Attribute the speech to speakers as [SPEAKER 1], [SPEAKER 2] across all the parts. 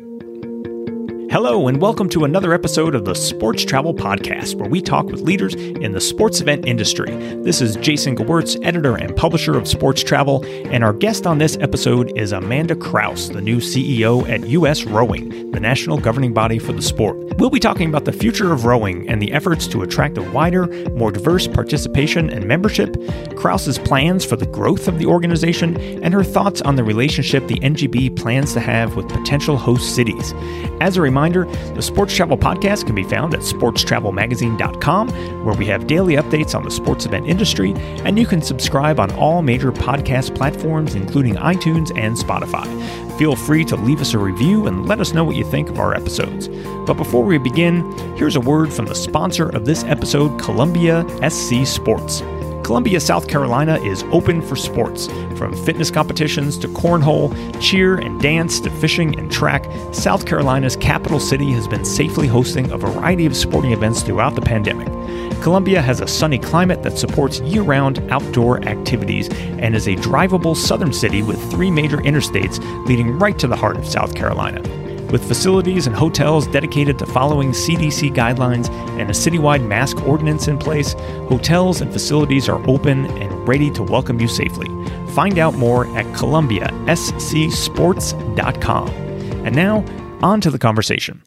[SPEAKER 1] Thank you. Hello, and welcome to another episode of the Sports Travel Podcast, where we talk with leaders in the sports event industry. This is Jason Gewirtz, editor and publisher of Sports Travel, and our guest on this episode is Amanda Kraus, the new CEO at U.S. Rowing, the national governing body for the sport. We'll be talking about the future of rowing and the efforts to attract a wider, more diverse participation and membership, Kraus's plans for the growth of the organization, and her thoughts on the relationship the NGB plans to have with potential host cities. As a reminder, the Sports Travel Podcast can be found at sportstravelmagazine.com, where we have daily updates on the sports event industry, and you can subscribe on all major podcast platforms, including iTunes and Spotify. Feel free to leave us a review and let us know what you think of our episodes. But before we begin, here's a word from the sponsor of this episode, Columbia SC Sports. Columbia, South Carolina is open for sports. From fitness competitions to cornhole, cheer and dance to fishing and track, South Carolina's capital city has been safely hosting a variety of sporting events throughout the pandemic. Columbia has a sunny climate that supports year round outdoor activities and is a drivable southern city with three major interstates leading right to the heart of South Carolina. With facilities and hotels dedicated to following CDC guidelines and a citywide mask ordinance in place, hotels and facilities are open and ready to welcome you safely. Find out more at columbiascsports.com. And now, on to the conversation.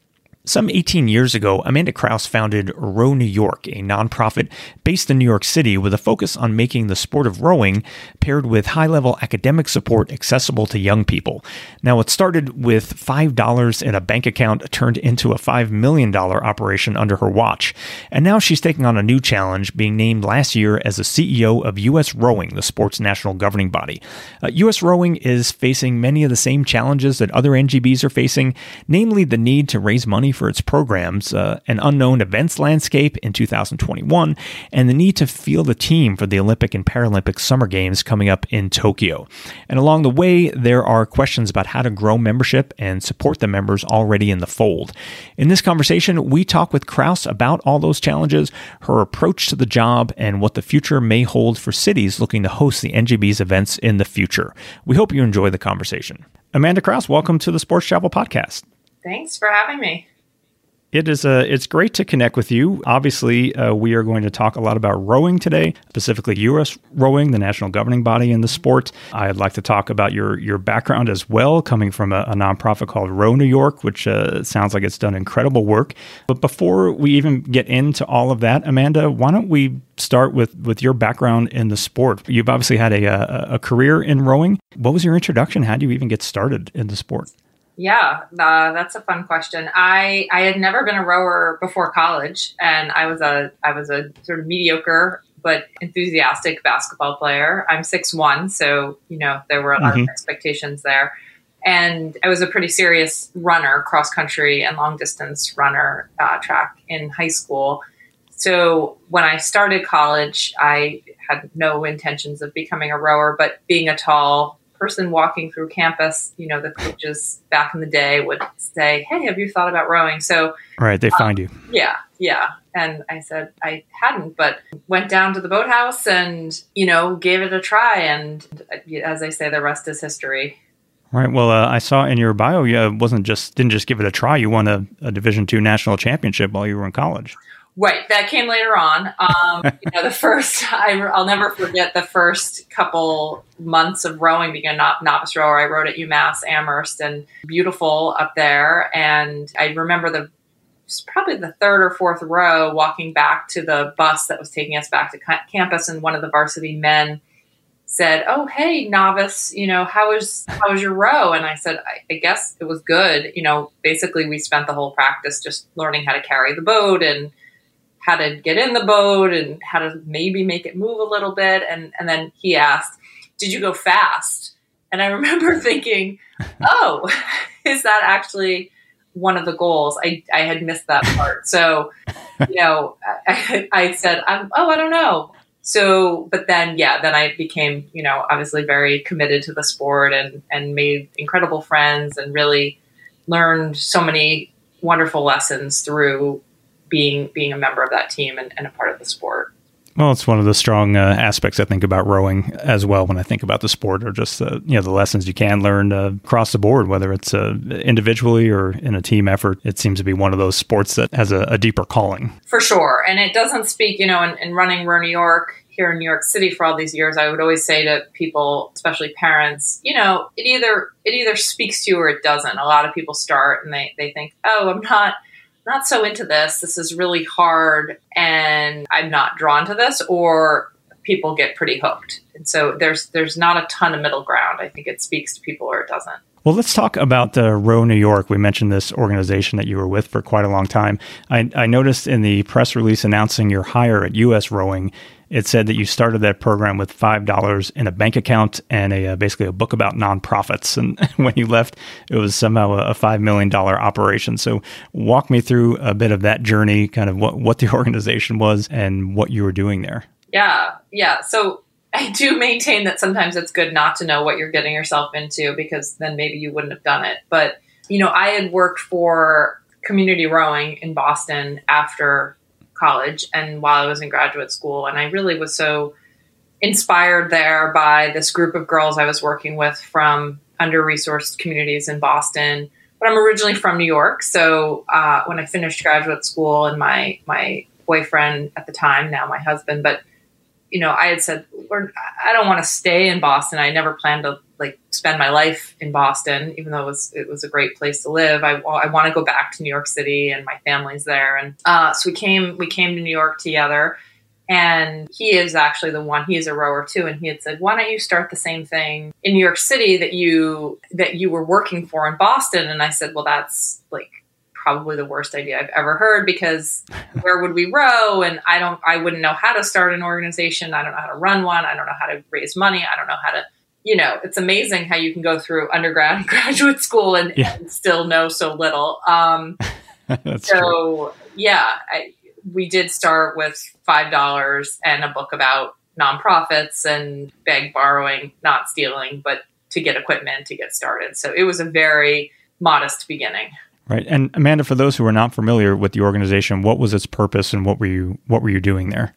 [SPEAKER 1] Some 18 years ago, Amanda Kraus founded Row New York, a nonprofit based in New York City with a focus on making the sport of rowing paired with high level academic support accessible to young people. Now, it started with $5 in a bank account turned into a $5 million operation under her watch. And now she's taking on a new challenge, being named last year as the CEO of U.S. Rowing, the sport's national governing body. Uh, U.S. Rowing is facing many of the same challenges that other NGBs are facing, namely the need to raise money for its programs, uh, an unknown events landscape in 2021, and the need to field a team for the Olympic and Paralympic Summer Games coming up in Tokyo. And along the way, there are questions about how to grow membership and support the members already in the fold. In this conversation, we talk with Kraus about all those challenges, her approach to the job, and what the future may hold for cities looking to host the NGB's events in the future. We hope you enjoy the conversation. Amanda Kraus, welcome to the Sports Travel Podcast.
[SPEAKER 2] Thanks for having me.
[SPEAKER 1] It is a, uh, it's great to connect with you. Obviously, uh, we are going to talk a lot about rowing today, specifically U.S. rowing, the national governing body in the sport. I'd like to talk about your your background as well, coming from a, a nonprofit called Row New York, which uh, sounds like it's done incredible work. But before we even get into all of that, Amanda, why don't we start with with your background in the sport? You've obviously had a, a, a career in rowing. What was your introduction? How did you even get started in the sport?
[SPEAKER 2] Yeah, uh, that's a fun question. I I had never been a rower before college, and I was a I was a sort of mediocre but enthusiastic basketball player. I'm six one, so you know there were a lot mm-hmm. of expectations there. And I was a pretty serious runner, cross country and long distance runner, uh, track in high school. So when I started college, I had no intentions of becoming a rower, but being a tall person walking through campus, you know, the coaches back in the day would say, Hey, have you thought about rowing? So,
[SPEAKER 1] right, they um, find you.
[SPEAKER 2] Yeah, yeah. And I said I hadn't, but went down to the boathouse and, you know, gave it a try. And as I say, the rest is history.
[SPEAKER 1] Right. Well, uh, I saw in your bio, you wasn't just didn't just give it a try. You won a, a Division two national championship while you were in college.
[SPEAKER 2] Right, that came later on. Um, you know, the first I, will never forget the first couple months of rowing being a novice rower. I rowed at UMass Amherst and beautiful up there, and I remember the probably the third or fourth row walking back to the bus that was taking us back to campus, and one of the varsity men said, "Oh, hey, novice, you know, how was how was your row?" And I said, I, I, guess it was good." You know, basically, we spent the whole practice just learning how to carry the boat and how to get in the boat and how to maybe make it move a little bit. And, and then he asked, Did you go fast? And I remember thinking, Oh, is that actually one of the goals? I, I had missed that part. So, you know, I, I said, I'm, Oh, I don't know. So, but then, yeah, then I became, you know, obviously very committed to the sport and, and made incredible friends and really learned so many wonderful lessons through being being a member of that team and, and a part of the sport.
[SPEAKER 1] Well, it's one of the strong uh, aspects I think about rowing as well. When I think about the sport, or just the you know the lessons you can learn uh, across the board, whether it's uh, individually or in a team effort. It seems to be one of those sports that has a, a deeper calling.
[SPEAKER 2] For sure, and it doesn't speak. You know, in, in running Row New York here in New York City for all these years, I would always say to people, especially parents, you know, it either it either speaks to you or it doesn't. A lot of people start and they they think, oh, I'm not not so into this. This is really hard and I'm not drawn to this or people get pretty hooked. And so there's there's not a ton of middle ground. I think it speaks to people or it doesn't.
[SPEAKER 1] Well, let's talk about uh, Row New York. We mentioned this organization that you were with for quite a long time. I, I noticed in the press release announcing your hire at U.S. Rowing, it said that you started that program with five dollars in a bank account and a uh, basically a book about nonprofits. And when you left, it was somehow a, a five million dollar operation. So walk me through a bit of that journey, kind of what what the organization was and what you were doing there.
[SPEAKER 2] Yeah, yeah. So I do maintain that sometimes it's good not to know what you're getting yourself into because then maybe you wouldn't have done it. But you know, I had worked for community rowing in Boston after college and while I was in graduate school. And I really was so inspired there by this group of girls I was working with from under resourced communities in Boston. But I'm originally from New York. So uh, when I finished graduate school and my, my boyfriend at the time, now my husband, but you know, I had said, I don't want to stay in Boston. I never planned to like spend my life in Boston, even though it was it was a great place to live. I, I want to go back to New York City, and my family's there. And uh, so we came we came to New York together. And he is actually the one. He is a rower too, and he had said, "Why don't you start the same thing in New York City that you that you were working for in Boston?" And I said, "Well, that's like probably the worst idea I've ever heard because where would we row? And I don't, I wouldn't know how to start an organization. I don't know how to run one. I don't know how to raise money. I don't know how to, you know, it's amazing how you can go through undergrad and graduate school and, yeah. and still know so little. Um, so true. yeah, I, we did start with $5 and a book about nonprofits and beg borrowing, not stealing, but to get equipment to get started. So it was a very modest beginning.
[SPEAKER 1] Right. And Amanda, for those who are not familiar with the organization, what was its purpose and what were you what were you doing there?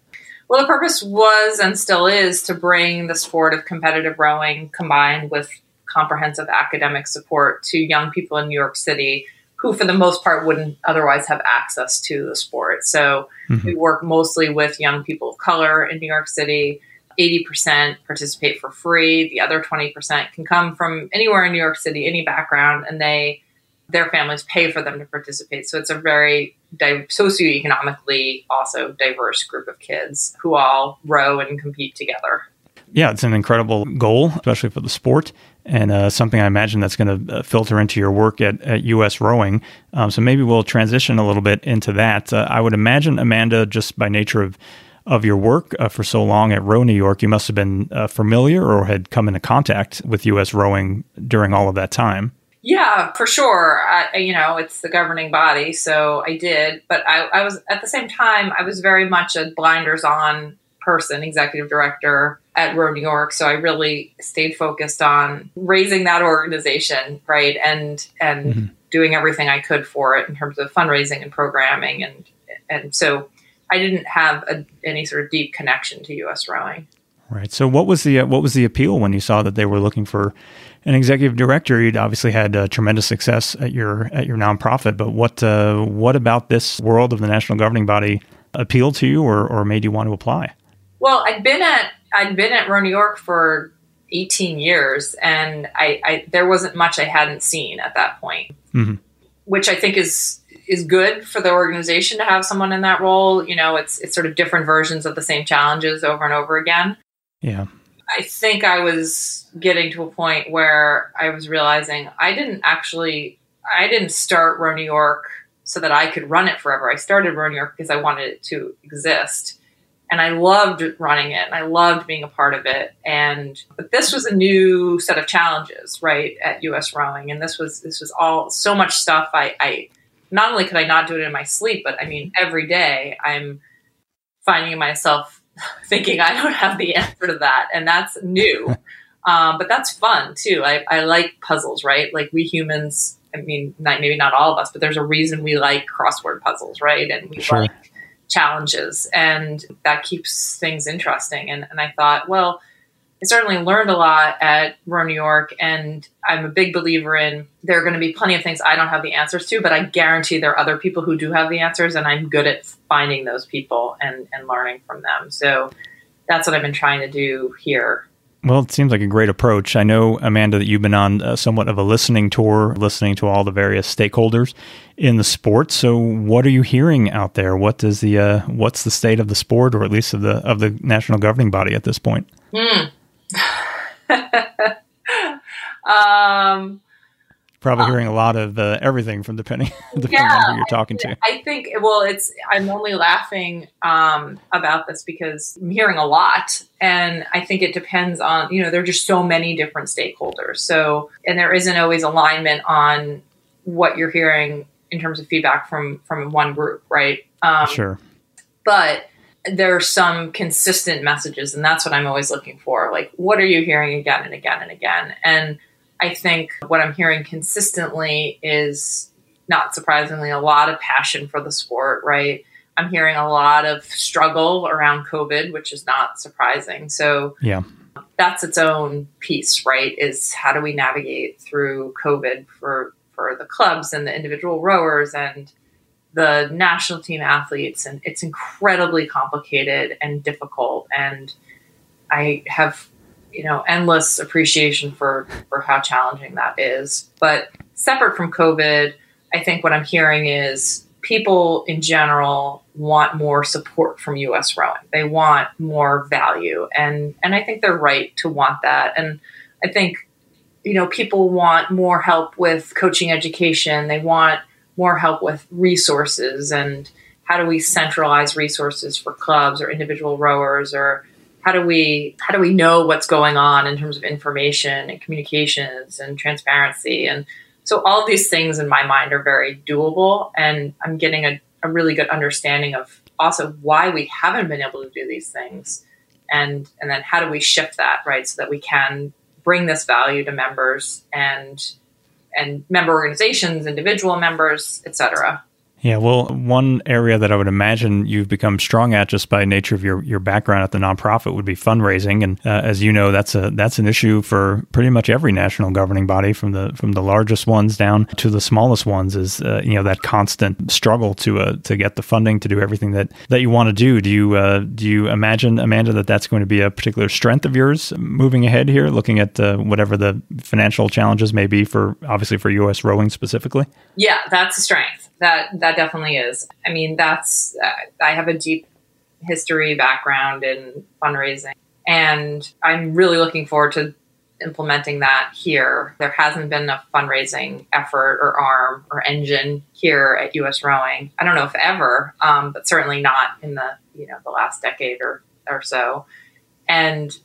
[SPEAKER 2] Well, the purpose was and still is to bring the sport of competitive rowing combined with comprehensive academic support to young people in New York City who, for the most part, wouldn't otherwise have access to the sport. So mm-hmm. we work mostly with young people of color in New York City. 80% participate for free. The other 20% can come from anywhere in New York City, any background, and they their families pay for them to participate. So it's a very di- socioeconomically also diverse group of kids who all row and compete together.
[SPEAKER 1] Yeah, it's an incredible goal, especially for the sport, and uh, something I imagine that's going to uh, filter into your work at, at U.S. Rowing. Um, so maybe we'll transition a little bit into that. Uh, I would imagine, Amanda, just by nature of of your work uh, for so long at Row New York, you must have been uh, familiar or had come into contact with U.S. Rowing during all of that time.
[SPEAKER 2] Yeah, for sure. I, you know, it's the governing body, so I did. But I, I was at the same time, I was very much a blinders on person, executive director at Row New York. So I really stayed focused on raising that organization, right, and and mm-hmm. doing everything I could for it in terms of fundraising and programming, and and so I didn't have a, any sort of deep connection to U.S. rowing.
[SPEAKER 1] Right. So what was the uh, what was the appeal when you saw that they were looking for an executive director? You'd obviously had uh, tremendous success at your at your nonprofit, but what uh, what about this world of the national governing body appealed to you or, or made you want to apply?
[SPEAKER 2] Well, I'd been at I'd been at Row New York for 18 years, and I, I there wasn't much I hadn't seen at that point, mm-hmm. which I think is is good for the organization to have someone in that role. You know, it's it's sort of different versions of the same challenges over and over again.
[SPEAKER 1] Yeah.
[SPEAKER 2] I think I was getting to a point where I was realizing I didn't actually, I didn't start Row New York so that I could run it forever. I started Row New York because I wanted it to exist. And I loved running it and I loved being a part of it. And, but this was a new set of challenges, right, at US Rowing. And this was, this was all so much stuff. I, I, not only could I not do it in my sleep, but I mean, every day I'm finding myself thinking I don't have the answer to that. And that's new. Um, but that's fun too. I, I like puzzles, right? Like we humans, I mean, not, maybe not all of us, but there's a reason we like crossword puzzles, right? And we sure. like challenges, and that keeps things interesting. And, and I thought, well, I certainly learned a lot at Row New York, and I'm a big believer in there are going to be plenty of things I don't have the answers to, but I guarantee there are other people who do have the answers, and I'm good at finding those people and, and learning from them. So that's what I've been trying to do here.
[SPEAKER 1] Well, it seems like a great approach. I know, Amanda, that you've been on uh, somewhat of a listening tour, listening to all the various stakeholders in the sport. So, what are you hearing out there? What does the uh, what's the state of the sport, or at least of the of the national governing body at this point?
[SPEAKER 2] Hmm. um,
[SPEAKER 1] Probably um, hearing a lot of uh, everything from depending, depending yeah, on who you're talking to.
[SPEAKER 2] I think, well, it's, I'm only laughing um, about this because I'm hearing a lot. And I think it depends on, you know, there are just so many different stakeholders. So, and there isn't always alignment on what you're hearing in terms of feedback from from one group, right?
[SPEAKER 1] Um, sure.
[SPEAKER 2] But there are some consistent messages, and that's what I'm always looking for. Like, what are you hearing again and again and again? And I think what I'm hearing consistently is not surprisingly a lot of passion for the sport, right? I'm hearing a lot of struggle around COVID, which is not surprising. So,
[SPEAKER 1] yeah.
[SPEAKER 2] That's its own piece, right? Is how do we navigate through COVID for for the clubs and the individual rowers and the national team athletes and it's incredibly complicated and difficult. And i have you know endless appreciation for for how challenging that is. But separate from covid i think what i'm hearing is people in general want more support from us rowing. They want more value. And and i think they're right to want that. And i think you know people want more help with coaching education. They want more help with resources and how do we centralize resources for clubs or individual rowers or how do we how do we know what's going on in terms of information and communications and transparency? And so all these things in my mind are very doable and i'm getting a, a really good understanding of also why we haven't been able to do these things and and then how do we shift that right so that we can bring this value to members and and member organizations, individual members, etc.
[SPEAKER 1] Yeah, well, one area that I would imagine you've become strong at just by nature of your, your background at the nonprofit would be fundraising, and uh, as you know, that's a that's an issue for pretty much every national governing body, from the from the largest ones down to the smallest ones. Is uh, you know that constant struggle to uh, to get the funding to do everything that, that you want to do. Do you uh, do you imagine, Amanda, that that's going to be a particular strength of yours moving ahead here, looking at uh, whatever the financial challenges may be for obviously for U.S. rowing specifically?
[SPEAKER 2] Yeah, that's a strength that that definitely is. I mean, that's uh, I have a deep history background in fundraising, and I'm really looking forward to implementing that here. There hasn't been a fundraising effort or arm or engine here at US Rowing. I don't know if ever, um, but certainly not in the you know the last decade or or so. And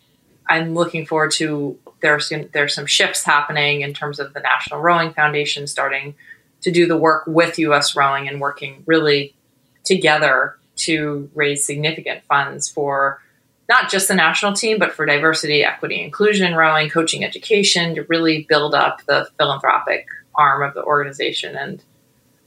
[SPEAKER 2] I'm looking forward to there's there's some shifts happening in terms of the National Rowing Foundation starting to do the work with US Rowing and working really together to raise significant funds for not just the national team, but for diversity, equity, inclusion, rowing, coaching, education to really build up the philanthropic arm of the organization. And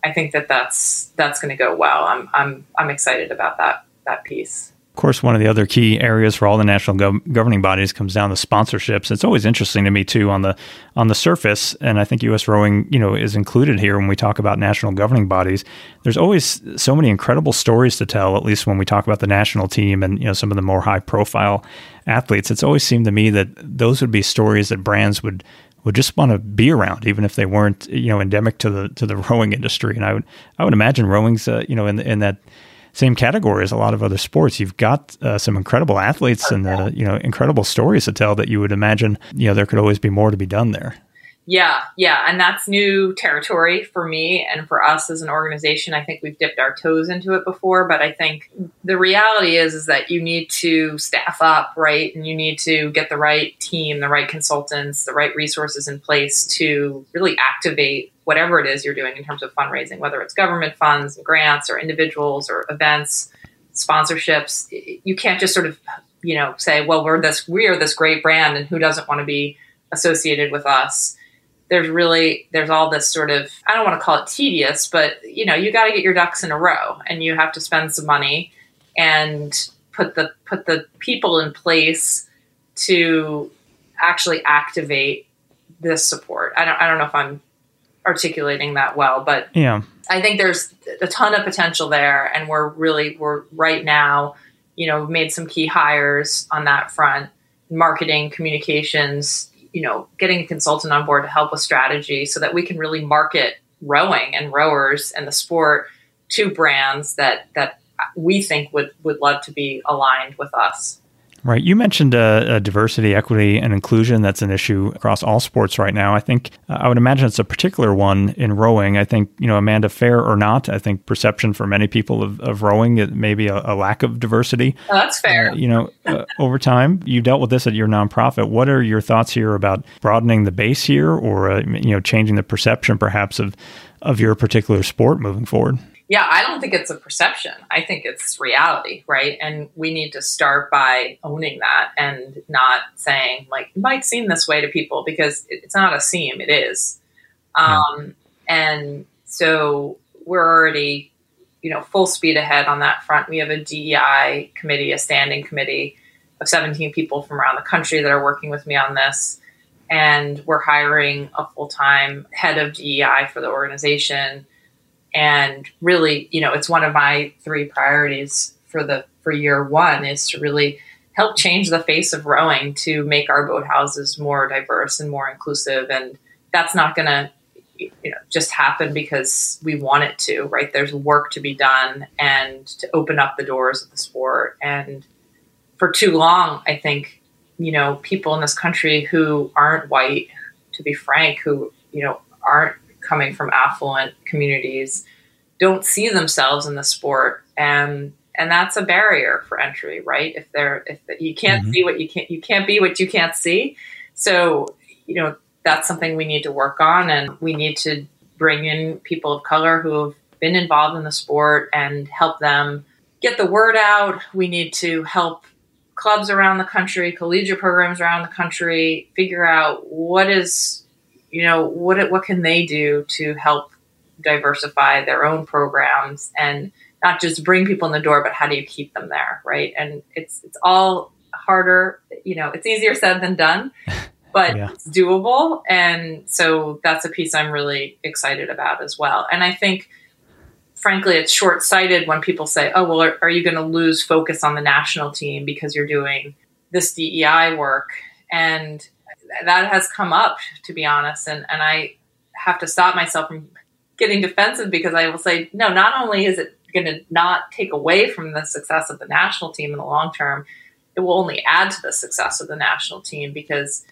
[SPEAKER 2] I think that that's that's going to go well. I'm I'm I'm excited about that that piece.
[SPEAKER 1] Of course, one of the other key areas for all the national gov- governing bodies comes down to sponsorships. It's always interesting to me too on the on the surface, and I think U.S. rowing, you know, is included here when we talk about national governing bodies. There's always so many incredible stories to tell. At least when we talk about the national team and you know some of the more high profile athletes, it's always seemed to me that those would be stories that brands would would just want to be around, even if they weren't you know endemic to the to the rowing industry. And I would I would imagine rowing's uh, you know in in that same category as a lot of other sports. You've got uh, some incredible athletes and uh, you know incredible stories to tell that you would imagine you know there could always be more to be done there.
[SPEAKER 2] Yeah, yeah, and that's new territory for me and for us as an organization. I think we've dipped our toes into it before, but I think the reality is is that you need to staff up, right? And you need to get the right team, the right consultants, the right resources in place to really activate whatever it is you're doing in terms of fundraising, whether it's government funds, grants, or individuals, or events, sponsorships. You can't just sort of, you know, say, "Well, we're this, we are this great brand, and who doesn't want to be associated with us?" There's really there's all this sort of I don't want to call it tedious, but you know you got to get your ducks in a row, and you have to spend some money and put the put the people in place to actually activate this support. I don't I don't know if I'm articulating that well, but
[SPEAKER 1] yeah,
[SPEAKER 2] I think there's a ton of potential there, and we're really we're right now, you know, made some key hires on that front, marketing, communications, you know, getting a consultant on board to help with strategy so that we can really market rowing and rowers and the sport to brands that that we think would would love to be aligned with us.
[SPEAKER 1] Right. You mentioned uh, uh, diversity, equity, and inclusion. That's an issue across all sports right now. I think uh, I would imagine it's a particular one in rowing. I think, you know, Amanda, fair or not, I think perception for many people of, of rowing, it may be a, a lack of diversity.
[SPEAKER 2] Oh, that's fair.
[SPEAKER 1] Uh, you know, uh, over time, you dealt with this at your nonprofit. What are your thoughts here about broadening the base here or, uh, you know, changing the perception perhaps of, of your particular sport moving forward?
[SPEAKER 2] Yeah, I don't think it's a perception. I think it's reality, right? And we need to start by owning that and not saying like it might seem this way to people because it's not a seem, it is. Um, And so we're already, you know, full speed ahead on that front. We have a DEI committee, a standing committee of 17 people from around the country that are working with me on this. And we're hiring a full time head of DEI for the organization and really you know it's one of my three priorities for the for year one is to really help change the face of rowing to make our boathouses more diverse and more inclusive. And that's not going to you know just happen because we want it to right? There's work to be done and to open up the doors of the sport. And for too long i think you know people in this country who aren't white to be frank who you know aren't coming from affluent communities don't see themselves in the sport. And and that's a barrier for entry right? If they're if you can't mm-hmm. see what you can't you can't be what you can't see. So you know that's something we need to work on. And we need to bring in people of color who have been involved in the sport and help them get the word out. We need to help clubs around the country collegiate programs around the country figure out what is you know what what can they do to help diversify their own programs and not just bring people in the door but how do you keep them there right? And it's it's all harder you know it's easier said than done but yeah. it's doable. And so that's a piece i'm really excited about as well. And i think frankly it's short-sighted when people say oh well are, are you going to lose focus on the national team because you're doing this dei work? And that has come up to be honest. And and I have to stop myself from getting defensive because I will say no not only is it going to not take away from the success of the national team in the long term it will only add to the success of the national team because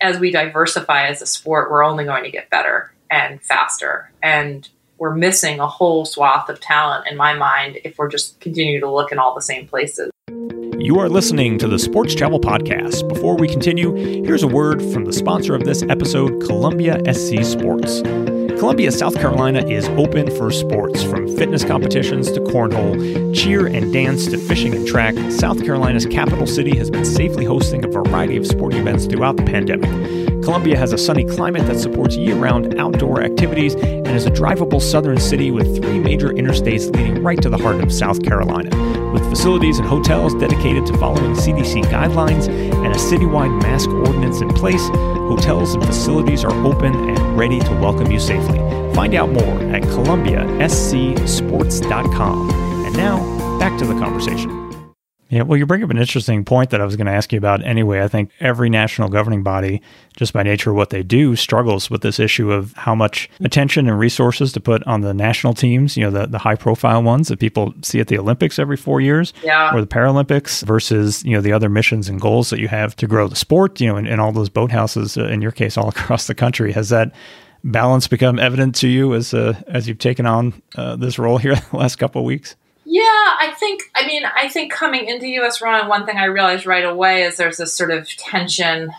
[SPEAKER 2] as we diversify as a sport we're only going to get better and faster. And we're missing a whole swath of talent in my mind if we're just continue to look in all the same places
[SPEAKER 1] you are listening to the Sports Travel Podcast. Before we continue, here's a word from the sponsor of this episode, Columbia SC Sports. Columbia, South Carolina is open for sports from fitness competitions to cornhole, cheer and dance to fishing and track. South Carolina's capital city has been safely hosting a variety of sporting events throughout the pandemic. Columbia has a sunny climate that supports year round outdoor activities and is a drivable southern city with three major interstates leading right to the heart of South Carolina. With facilities and hotels dedicated to following CDC guidelines and a citywide mask ordinance in place, hotels and facilities are open and ready to welcome you safely. Find out more at columbiascsports.com. And now, back to the conversation. Yeah, well, you bring up an interesting point that I was going to ask you about anyway. I think every national governing body, just by nature of what they do, struggles with this issue of how much attention and resources to put on the national teams, you know, the, the high profile ones that people see at the Olympics every four years
[SPEAKER 2] yeah.
[SPEAKER 1] or the Paralympics versus, you know, the other missions and goals that you have to grow the sport, you know, in, all those boathouses, uh, in your case, all across the country. Has that balance become evident to you as, uh, as you've taken on uh, this role here the last couple of weeks?
[SPEAKER 2] Yeah, I think, I mean, I think coming into US Rowing, one thing I realized right away is there's this sort of tension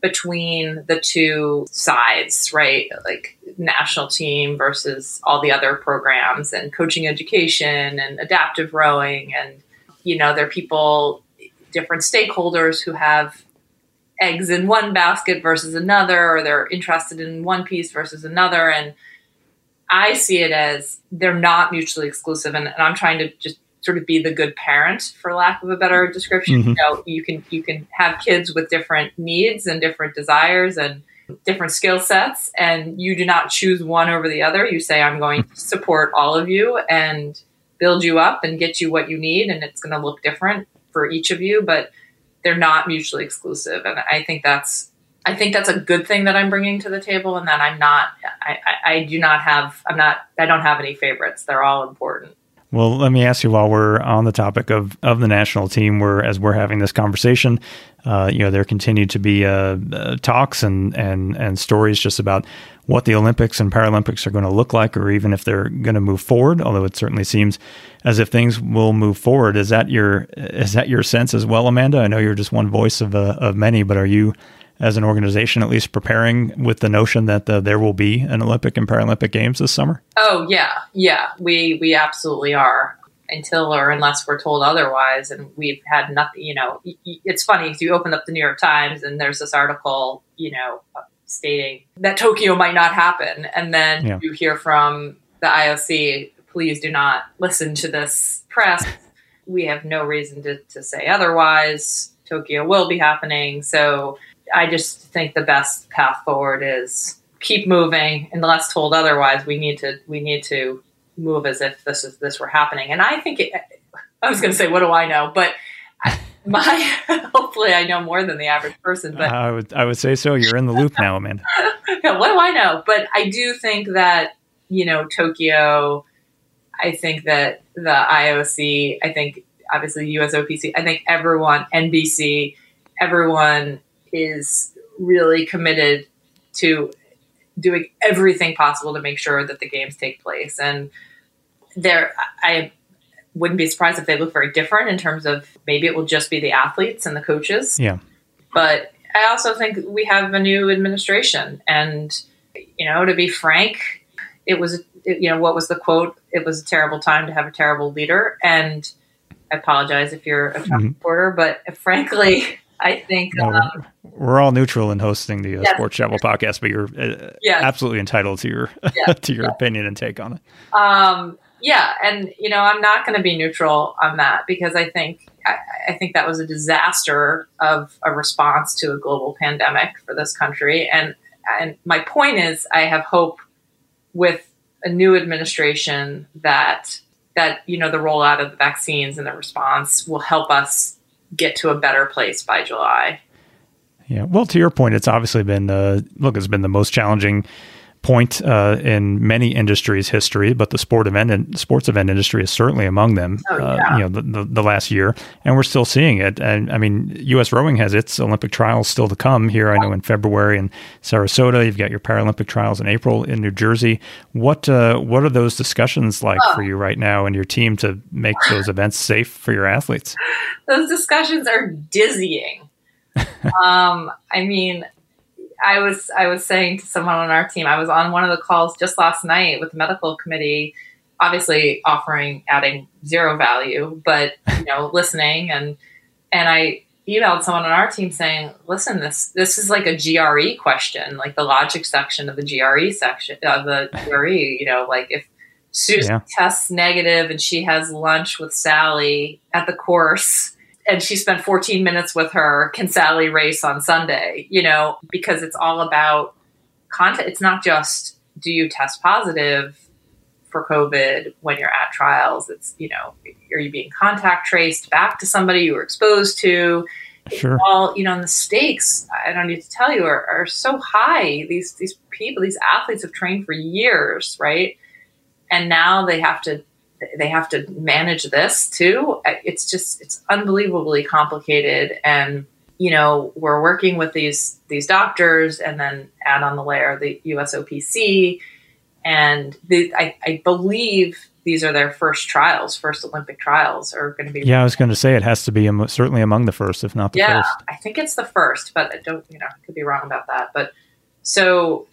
[SPEAKER 2] between the two sides, right? Like national team versus all the other programs and coaching education and adaptive rowing. And, you know, there are people, different stakeholders who have eggs in one basket versus another, or they're interested in one piece versus another. And I see it as they're not mutually exclusive. And, and I'm trying to just sort of be the good parent, for lack of a better description.
[SPEAKER 1] Mhm.
[SPEAKER 2] You know, you can you can have kids with different needs and different desires and different skill sets, and you do not choose one over the other. You say, "I'm going to support all of you and build you up and get you what you need," and it's going to look different for each of you, but they're not mutually exclusive. And I think that's I think that's a good thing that I'm bringing to the table, and that I'm not. I, I, I do not have. I'm not. I don't have any favorites. They're all important.
[SPEAKER 1] Well, let me ask you while we're on the topic of, of the national team, where as we're having this conversation, uh, you know, there continue to be uh, uh, talks and, and and stories just about what the Olympics and Paralympics are going to look like, or even if they're going to move forward. Although it certainly seems as if things will move forward. Is that your is that your sense as well, Amanda? I know you're just one voice of uh, of many, but are you as an organization at least preparing with the notion that uh, there will be an Olympic and Paralympic Games this summer?
[SPEAKER 2] Oh yeah, yeah. We we absolutely are until or unless we're told otherwise. And we've had nothing. You know, it's funny if you open up the New York Times and there's this article, you know, stating that Tokyo might not happen, and then
[SPEAKER 1] Yeah.
[SPEAKER 2] you hear from the IOC, please do not listen to this press. we have no reason to, to say otherwise. Tokyo will be happening. So I just think the best path forward is keep moving unless told otherwise. We need to we need to move as if this is this were happening. And I think it, I was going to say, what do I know? But my hopefully I know more than the average person. But
[SPEAKER 1] I would I would say so. You're in the loop now, Amanda.
[SPEAKER 2] yeah, what do I know? But I do think that, you know, Tokyo, I think that the IOC, I think obviously USOPC, I think everyone, NBC, everyone is really committed to doing everything possible to make sure that the games take place. And there, I wouldn't be surprised if they look very different in terms of maybe it will just be the athletes and the coaches.
[SPEAKER 1] Yeah.
[SPEAKER 2] But I also think we have a new administration. And, you know, to be frank, it was, it, you know, what was the quote? It was a terrible time to have a terrible leader. And I apologize if you're a Trump
[SPEAKER 1] Mhm.
[SPEAKER 2] supporter, but frankly, I think,
[SPEAKER 1] No,
[SPEAKER 2] um,
[SPEAKER 1] we're all neutral in hosting the uh,
[SPEAKER 2] Yes.
[SPEAKER 1] Sports Travel podcast, but you're uh,
[SPEAKER 2] Yes.
[SPEAKER 1] absolutely entitled to your to your opinion and take on it.
[SPEAKER 2] um, yeah, and you know, I'm not going to be neutral on that because I think I, I think that was a disaster of a response to a global pandemic for this country. And and my point is, I have hope with a new administration that that you know the rollout of the vaccines and the response will help us get to a better place by July.
[SPEAKER 1] Yeah. Well, to your point, it's obviously been uh, look, it's been the most challenging point uh, in many industries' history, but the sport event and sports event industry is certainly among them.
[SPEAKER 2] Oh,
[SPEAKER 1] uh, you know, the, the, the last year, and we're still seeing it. And I mean, U.S. rowing has its Olympic trials still to come here. I know in February in Sarasota, you've got your Paralympic trials in April in New Jersey. What uh, what are those discussions like
[SPEAKER 2] Oh.
[SPEAKER 1] for you right now and your team to make those events safe for your athletes?
[SPEAKER 2] those discussions are dizzying. um, I mean, I was I was saying to someone on our team, I was on one of the calls just last night with the medical committee, obviously offering adding zero value, but you know, listening and and I emailed someone on our team saying, "Listen, this this is like a GRE question, like the logic section of the GRE section of the GRE. You know, like if Susan
[SPEAKER 1] Yeah.
[SPEAKER 2] tests negative and she has lunch with Sally at the course." And she spent 14 minutes with her. Can Sally race on Sunday? You know, because it's all about content. It's not just do you test positive for COVID when you're at trials. It's, you know, are you being contact traced back to somebody you were exposed to?
[SPEAKER 1] Sure.
[SPEAKER 2] all you know and the stakes i don't need to tell you are, are so high these these people these athletes have trained for years right and now they have to they have to manage this too it's just it's unbelievably complicated and you know we're working with these these doctors and then add on the layer the usopc and the, I, I believe these are their first trials first olympic trials are going to be
[SPEAKER 1] Yeah, I was going to say it has to be am- certainly among the first, if not the
[SPEAKER 2] yeah,
[SPEAKER 1] first.
[SPEAKER 2] I think it's the first, but I don't, you know, I could be wrong about that. But so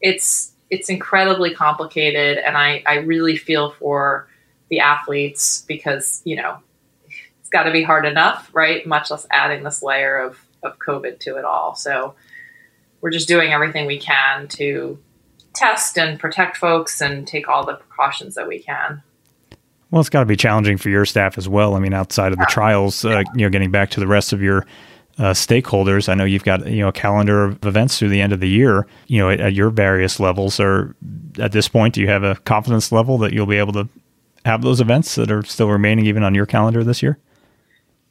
[SPEAKER 2] it's it's incredibly complicated, and I I really feel for the athletes because you know it's got to be hard enough, right? Much less adding this layer of of COVID to it all. So we're just doing everything we can to test and protect folks and take all the precautions that we can.
[SPEAKER 1] Well, it's got to be challenging for your staff as well. I mean, outside of the trials, uh, you know, getting back to the rest of your uh, stakeholders. I know you've got you know a calendar of events through the end of the year. You know, at, at, your various levels. Or at this point, do you have a confidence level that you'll be able to have those events that are still remaining even on your calendar this year?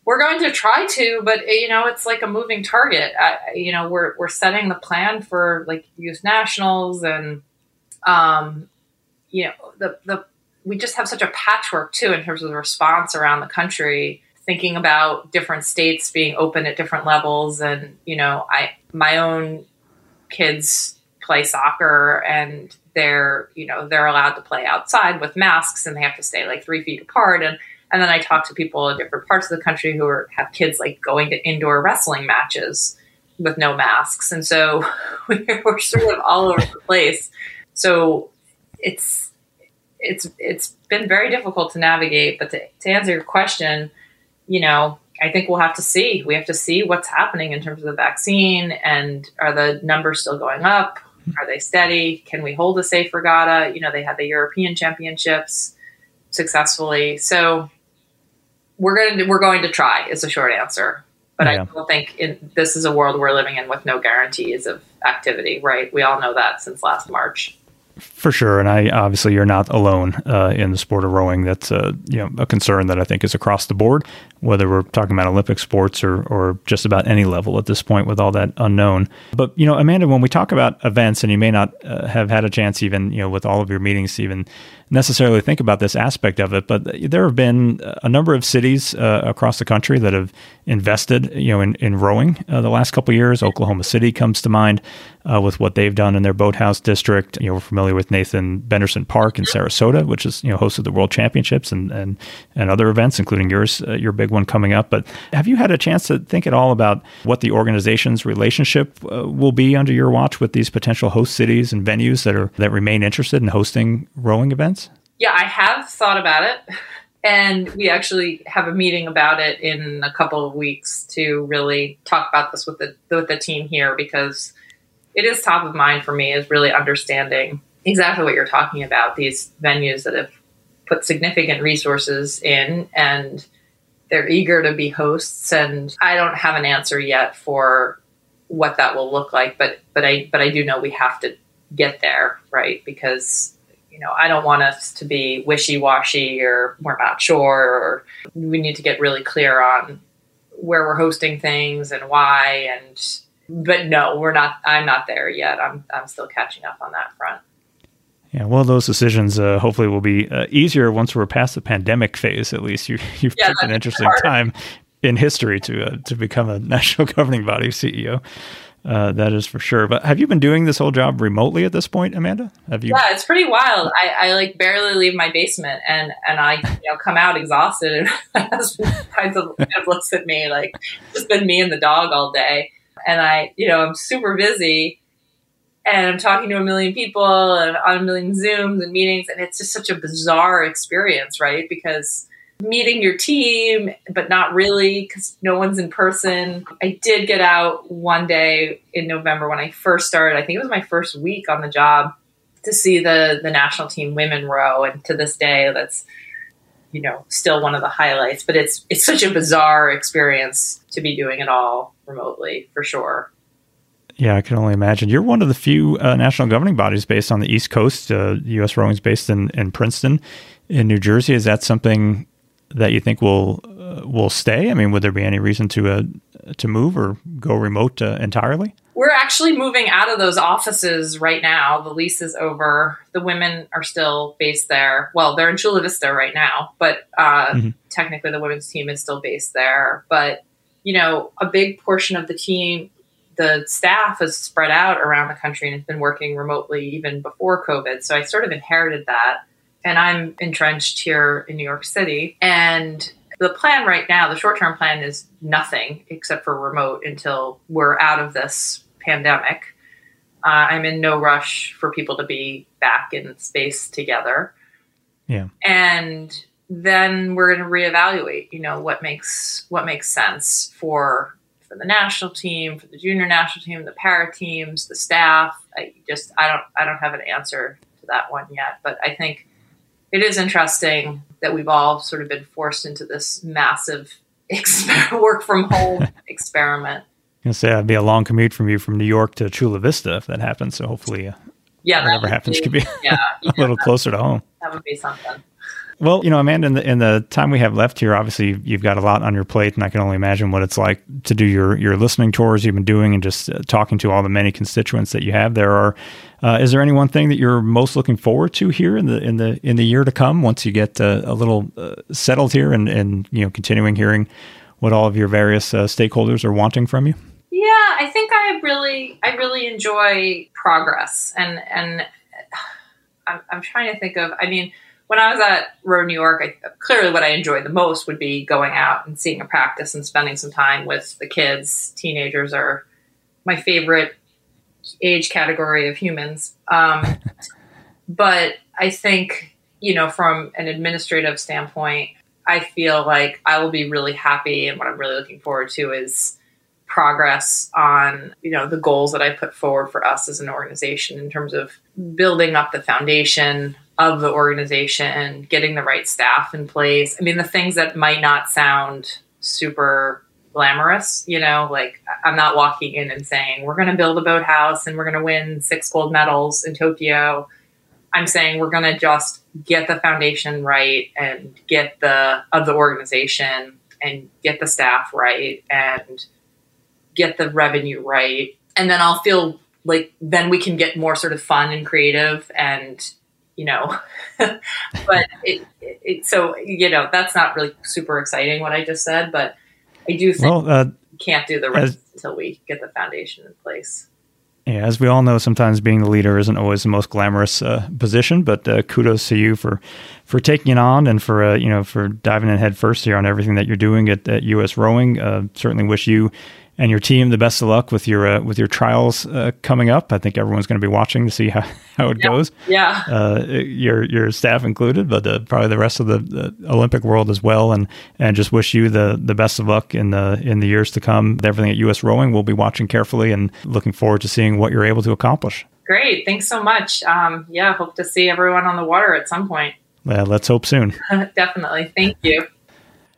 [SPEAKER 2] We're going to try to, but you know, it's like a moving target. I, you know, we're we're setting the plan for like youth nationals and, um, you know, the the we just have such a patchwork too in terms of the response around the country thinking about different states being open at different levels and you know i my own kids play soccer and they're you know they're allowed to play outside with masks and they have to stay like three feet apart. And and then i talk to people in different parts of the country who are, have kids like going to indoor wrestling matches with no masks. And so we're sort of all over the place. So it's it's it's been very difficult to navigate. But to, to answer your question, you know, I think we'll have to see. We have to see what's happening in terms of the vaccine and are the numbers still going up? Are they steady? Can we hold a safe regatta? You know, they had the European Championships successfully. So we're going to we're going to try. Is a short answer. But yeah. I don't think in, this is a world we're living in with no guarantees of activity. Right? We all know that since last March.
[SPEAKER 1] For sure, and I obviously you're not alone uh, in the sport of rowing. That's uh, you know a concern that I think is across the board, whether we're talking about Olympic sports or or just about any level at this point with all that unknown. But you know, Amanda, when we talk about events, and you may not uh, have had a chance even you know with all of your meetings to even necessarily think about this aspect of it, but there have been a number of cities uh, across the country that have invested you know in in rowing uh, the last couple years. Oklahoma City comes to mind uh, with what they've done in their boathouse district. You know, we're familiar with Nathan Benderson Park in Sarasota, which is you know hosted the World Championships and and and other events, including yours, uh, your big one coming up. But have you had a chance to think at all about what the organization's relationship uh, will be under your watch with these potential host cities and venues that are that remain interested in hosting rowing events?
[SPEAKER 2] Yeah, I have thought about it. And we actually have a meeting about it in a couple of weeks to really talk about this with the with the team here because it is top of mind for me is really understanding exactly what you're talking about these venues that have put significant resources in and they're eager to be hosts and i don't have an answer yet for what that will look like but but i but i do know we have to get there right because you know i don't want us to be wishy-washy or we're not sure or we need to get really clear on where we're hosting things and why and but no, we're not. I'm not there yet. I'm I'm still catching up on that front.
[SPEAKER 1] Yeah, well, those decisions uh, hopefully will be uh, easier once we're past the pandemic phase. At least you you've yeah, an interesting hard. time in history to uh, to become a national governing body CEO. Uh, that is for sure. But have you been doing this whole job remotely at this point, Amanda? Have you?
[SPEAKER 2] Yeah, it's pretty wild. I, I like barely leave my basement, and and I you know come out exhausted, and my husband kind of looks at me like it's been me and the dog all day and I, you know, I'm super busy and I'm talking to a million people and on a million Zooms and meetings. And it's just such a bizarre experience, right? Because meeting your team, but not really because no one's in person. I did get out one day in November when I first started. I think it was my first week on the job to see the the national team women row, and to this day, that's you know still one of the highlights. But it's it's such a bizarre experience to be doing it all remotely for sure.
[SPEAKER 1] Yeah, I can only imagine. You're one of the few uh, national governing bodies based on the East Coast. Uh, U.S. Rowing is based in, in Princeton, in New Jersey. Is that something that you think will uh, will stay? I mean, would there be any reason to uh, to move or go remote uh, entirely?
[SPEAKER 2] We're actually moving out of those offices right now. The lease is over. The women are still based there. Well, they're in Chula Vista right now, but uh, mm-hmm. technically the women's team is still based there. But you know, a big portion of the team, the staff is spread out around the country and has been working remotely even before COVID. So I sort of inherited that. And I'm entrenched here in New York City. And the plan right now, the short term plan is nothing except for remote until we're out of this pandemic. Uh, I'm in no rush for people to be back in space together.
[SPEAKER 1] Yeah.
[SPEAKER 2] And then we're going to reevaluate you know what makes what makes sense for for the national team, for the junior national team, the para teams, the staff. I just I don't I don't have an answer to that one yet, but I think it is interesting that we've all sort of been forced into this massive exper- work from home experiment.
[SPEAKER 1] I say that'd be a long commute from you from New York to Chula Vista if that happens. So hopefully, uh,
[SPEAKER 2] yeah,
[SPEAKER 1] whatever happens
[SPEAKER 2] be,
[SPEAKER 1] could be
[SPEAKER 2] yeah,
[SPEAKER 1] a little closer to home.
[SPEAKER 2] That would be something.
[SPEAKER 1] Well, you know, Amanda, in the, in the time we have left here, obviously you've got a lot on your plate, and I can only imagine what it's like to do your your listening tours you've been doing and just uh, talking to all the many constituents that you have. There are. Uh, is there any one thing that you're most looking forward to here in the in the in the year to come once you get uh, a little uh, settled here and and you know continuing hearing what all of your various uh, stakeholders are wanting from you?
[SPEAKER 2] Yeah, I think I really I really enjoy progress and and I'm, I'm trying to think of. I mean when I was at Row New York, I, clearly what I enjoyed the most would be going out and seeing a practice and spending some time with the kids. Teenagers are my favorite age category of humans. Um, but I think, you know, from an administrative standpoint, I feel like I will be really happy. And what I'm really looking forward to is progress on you know the goals that I put forward for us as an organization in terms of building up the foundation of the organization, getting the right staff in place. I mean, the things that might not sound super glamorous, you know, like I'm not walking in and saying, we're going to build a boathouse and we're going to win six gold medals in Tokyo. I'm saying we're going to just get the foundation right and get the of the organization and get the staff right and get the revenue right. And then I'll feel like then we can get more sort of fun and creative and you know, but it, it, so you know that's not really super exciting what I just said, but I do think well, uh, can't do the rest as, until we get the foundation in place.
[SPEAKER 1] Yeah, as we all know, sometimes being the leader isn't always the most glamorous uh, position. But uh, kudos to you for for taking it on and for uh, you know for diving in head first here on everything that you're doing at, at U.S. Rowing. Uh, certainly wish you and your team the best of luck with your uh, with your trials uh, coming up. I think everyone's going to be watching to see how, how it
[SPEAKER 2] yeah.
[SPEAKER 1] goes.
[SPEAKER 2] Yeah,
[SPEAKER 1] uh, your your staff included, but uh, probably the rest of the, the, Olympic world as well. And and just wish you the the best of luck in the in the years to come. Everything at U.S. Rowing, we'll be watching carefully and looking forward to seeing what you're able to accomplish.
[SPEAKER 2] Great, thanks so much. Um, yeah, hope to see everyone on the water at some point.
[SPEAKER 1] Yeah, let's hope soon.
[SPEAKER 2] Definitely. Thank you.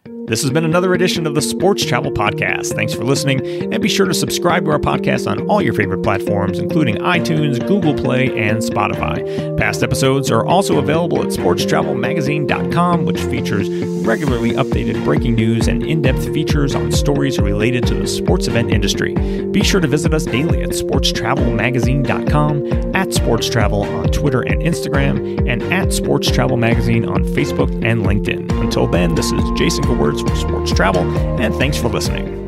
[SPEAKER 1] This has been another edition of the Sports Travel Podcast. Thanks for listening, and be sure to subscribe to our podcast on all your favorite platforms, including iTunes, Google Play, and Spotify. Past episodes are also available at sportstravelmagazine.com, which features regularly updated breaking news and in depth features on stories related to the sports event industry. Be sure to visit us daily at sportstravelmagazine.com, at Sports Travel on Twitter and Instagram, and at Sports Travel Magazine on Facebook and LinkedIn. Until then, this is Jason words for sports travel, and thanks for listening.